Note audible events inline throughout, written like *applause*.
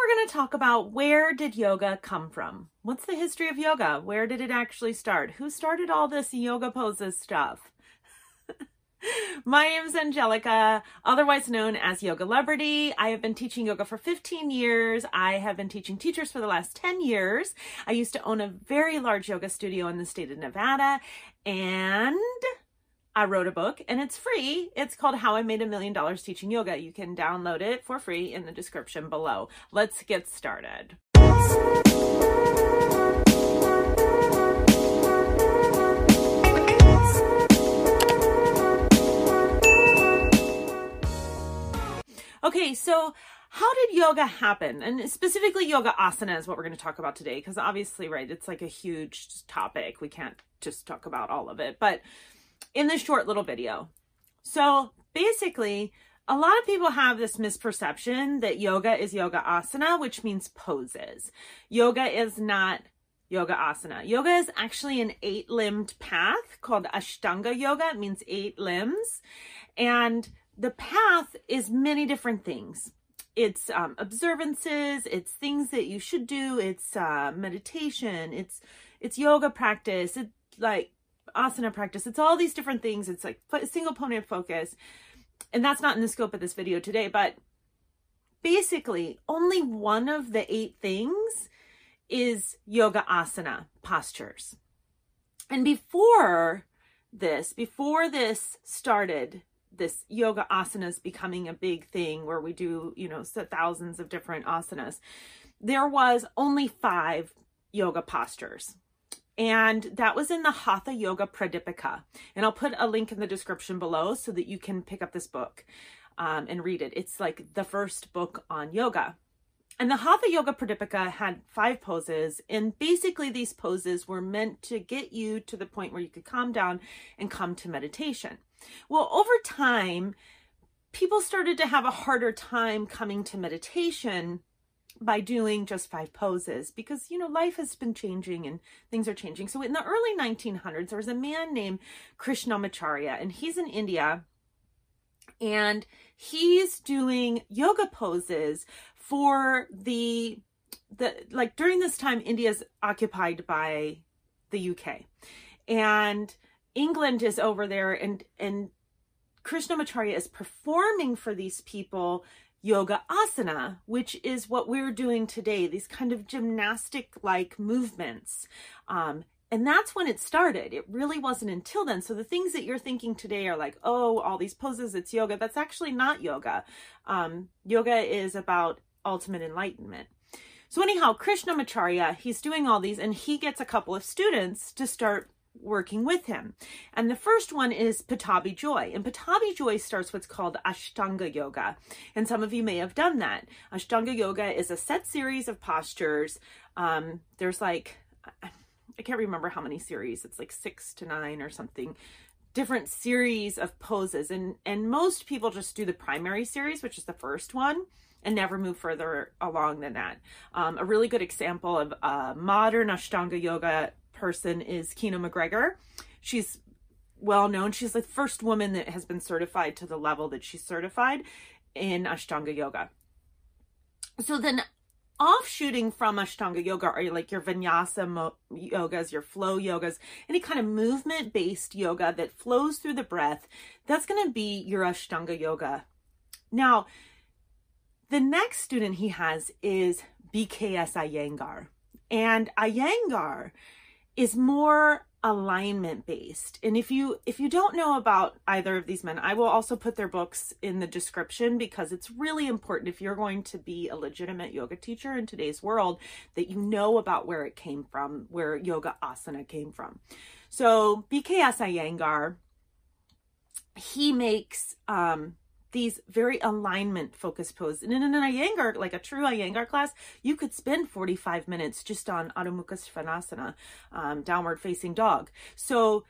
we're going to talk about where did yoga come from? What's the history of yoga? Where did it actually start? Who started all this yoga poses stuff? *laughs* My name is Angelica, otherwise known as Yogalebrity. I have been teaching yoga for 15 years. I have been teaching teachers for the last 10 years. I used to own a very large yoga studio in the state of Nevada and I wrote a book and it's free. It's called How I Made a Million Dollars Teaching Yoga. You can download it for free in the description below. Let's get started. Okay, so how did yoga happen? And specifically yoga asana is what we're going to talk about today because obviously, right, it's like a huge topic. We can't just talk about all of it, but in this short little video. So basically, a lot of people have this misperception that yoga is yoga asana, which means poses. Yoga is not yoga asana. Yoga is actually an eight limbed path called Ashtanga yoga. It means eight limbs. And the path is many different things. It's um, observances, it's things that you should do, it's uh, meditation, it's it's yoga practice, it's like asana practice. It's all these different things. It's like single point of focus. And that's not in the scope of this video today, but basically only one of the eight things is yoga asana postures. And before this, before this started, this yoga asanas becoming a big thing where we do, you know, thousands of different asanas, there was only five yoga postures. And that was in the Hatha Yoga Pradipika. And I'll put a link in the description below so that you can pick up this book um, and read it. It's like the first book on yoga. And the Hatha Yoga Pradipika had five poses, and basically these poses were meant to get you to the point where you could calm down and come to meditation. Well, over time, people started to have a harder time coming to meditation by doing just five poses because you know life has been changing and things are changing. So in the early 1900s there was a man named krishnamacharya and he's in india and he's doing yoga poses for the the like during this time india's occupied by the uk and England is over there and and Krishnamacharya is performing for these people yoga asana, which is what we're doing today, these kind of gymnastic like movements. Um, and that's when it started. It really wasn't until then. So the things that you're thinking today are like, oh, all these poses, it's yoga. That's actually not yoga. Um, yoga is about ultimate enlightenment. So anyhow, Krishnamacharya, he's doing all these and he gets a couple of students to start working with him. And the first one is Pattabhi Jois. And Pattabhi Jois starts what's called Ashtanga Yoga. And some of you may have done that. Ashtanga Yoga is a set series of postures. Um, there's like, I can't remember how many series, it's like six to nine or something different series of poses and and most people just do the primary series which is the first one and never move further along than that um, a really good example of uh, modern ashtanga yoga person is Kino MacGregor. She's well known. She's the first woman that has been certified to the level that she's certified in Ashtanga Yoga. So then offshooting from Ashtanga Yoga are like your Vinyasa mo- yogas, your flow yogas, any kind of movement based yoga that flows through the breath. That's going to be your Ashtanga Yoga. Now, the next student he has is BKS Iyengar. And Iyengar is more alignment based. And if you if you don't know about either of these men i will also put their books in the description because it's really important if you're going to be a legitimate yoga teacher in today's world that you know about where it came from where yoga asana came from. So bks iyengar he makes um these very alignment focused poses. And in an Iyengar, like a true Iyengar class, you could spend 45 minutes just on Adho Mukha Svanasana, um, downward facing dog. So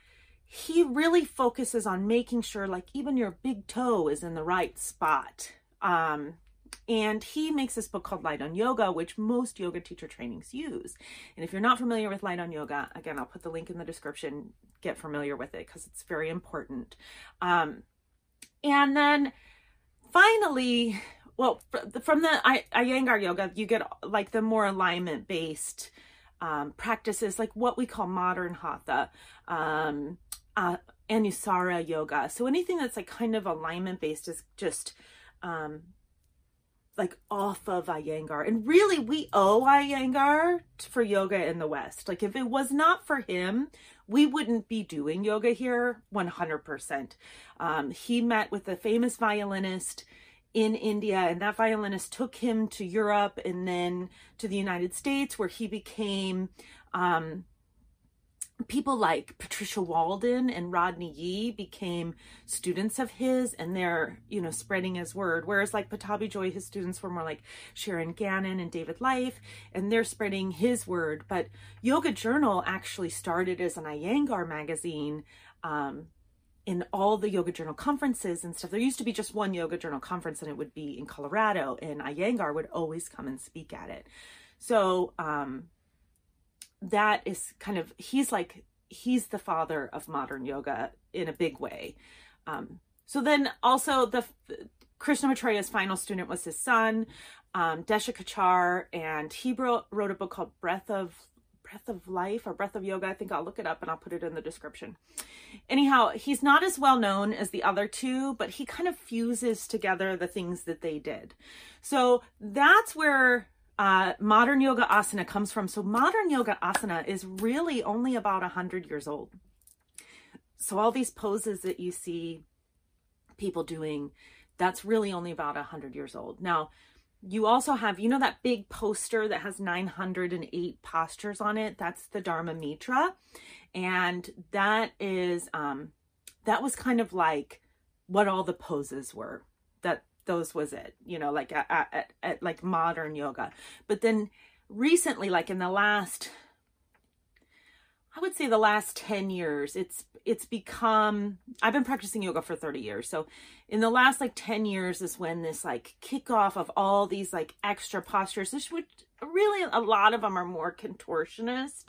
he really focuses on making sure like even your big toe is in the right spot. Um, and he makes this book called Light on Yoga, which most yoga teacher trainings use. And if you're not familiar with Light on Yoga, again, I'll put the link in the description. Get familiar with it because it's very important. Um, and then finally, well, from the Iyengar yoga, you get like the more alignment based um, practices, like what we call modern hatha, um, uh, Anusara yoga. So anything that's like kind of alignment based is just um, like off of Iyengar. And really, we owe Iyengar for yoga in the West. Like, if it was not for him, we wouldn't be doing yoga here 100%. Um, he met with a famous violinist in India, and that violinist took him to Europe and then to the United States, where he became um, people like Patricia Walden and Rodney Yee became students of his and they're, you know, spreading his word. Whereas like Pattabhi Jois, his students were more like Sharon Gannon and David Life, and they're spreading his word. But Yoga Journal actually started as an Iyengar magazine. Um, in all the yoga journal conferences and stuff there used to be just one yoga journal conference and it would be in colorado and iyengar would always come and speak at it so um that is kind of he's like he's the father of modern yoga in a big way. Um, so then also the Krishnamacharya's final student was his son, um, Desikachar, and he wrote, wrote a book called Breath of Breath of Life or Breath of Yoga. I think I'll look it up and I'll put it in the description. Anyhow, he's not as well known as the other two, but he kind of fuses together the things that they did. So that's where uh, modern yoga asana comes from. So modern yoga asana is really only about 100 years old. So all these poses that you see people doing, that's really only about 100 years old. Now, you also have, you know, that big poster that has 908 postures on it? That's the Dharma Mitra. And that is, um, that was kind of like what all the poses were that those was it you know like at, at, at like modern yoga but then recently like in the last I would say the last 10 years it's it's become I've been practicing yoga for 30 years. So in the last like 10 years is when this like kickoff of all these like extra postures this would really a lot of them are more contortionist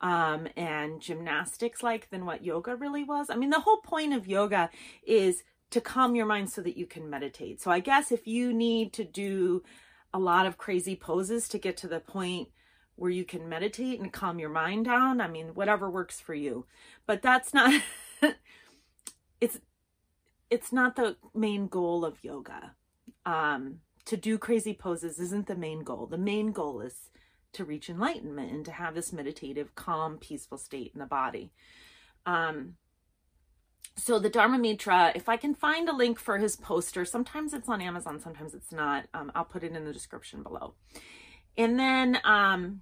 um and gymnastics like than what yoga really was. I mean the whole point of yoga is to calm your mind so that you can meditate. So I guess if you need to do a lot of crazy poses to get to the point where you can meditate and calm your mind down, I mean, whatever works for you. But that's not *laughs* it's it's not the main goal of yoga. Um to do crazy poses isn't the main goal. The main goal is to reach enlightenment and to have this meditative, calm, peaceful state in the body. Um, so the Dharma Mitra, if I can find a link for his poster, sometimes it's on Amazon, sometimes it's not. Um, I'll put it in the description below. And then, um,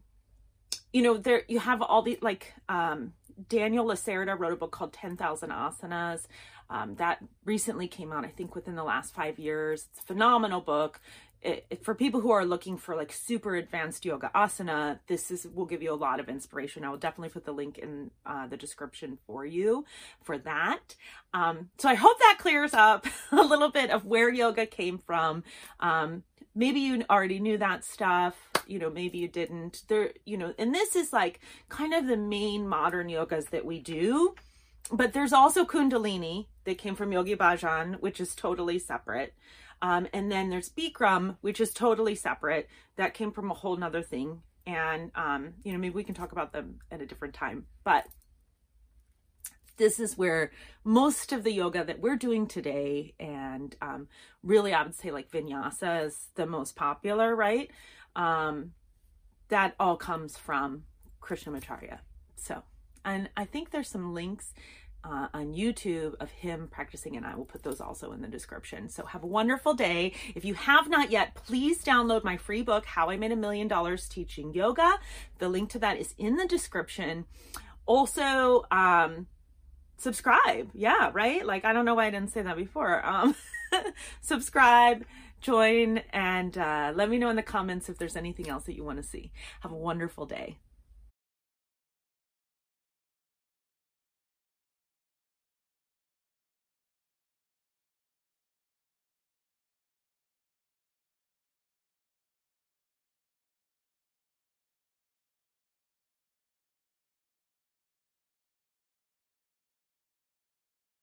you know, there you have all the like um, Daniel Lacerda wrote a book called 10,000 Asanas. Um, that recently came out, I think, within the last five years. It's a phenomenal book it, for people who are looking for like super advanced yoga asana, this is will give you a lot of inspiration. I will definitely put the link in uh, the description for you for that. Um, so I hope that clears up *laughs* a little bit of where yoga came from. Um, maybe you already knew that stuff you know maybe you didn't there you know and this is like kind of the main modern yogas that we do but there's also kundalini that came from yogi bhajan which is totally separate um, and then there's Bikram, which is totally separate. That came from a whole nother thing. And, um, you know, maybe we can talk about them at a different time. But this is where most of the yoga that we're doing today, and um, really, I would say like vinyasa is the most popular, right? Um, that all comes from Krishnamacharya. So, and I think there's some links uh, on YouTube of him practicing, and I will put those also in the description. So have a wonderful day. If you have not yet, please download my free book, How I Made a Million Dollars Teaching Yoga. The link to that is in the description. Also, um, subscribe. Yeah, right? Like, I don't know why I didn't say that before. Um, *laughs* subscribe, join, and uh, let me know in the comments if there's anything else that you want to see. Have a wonderful day.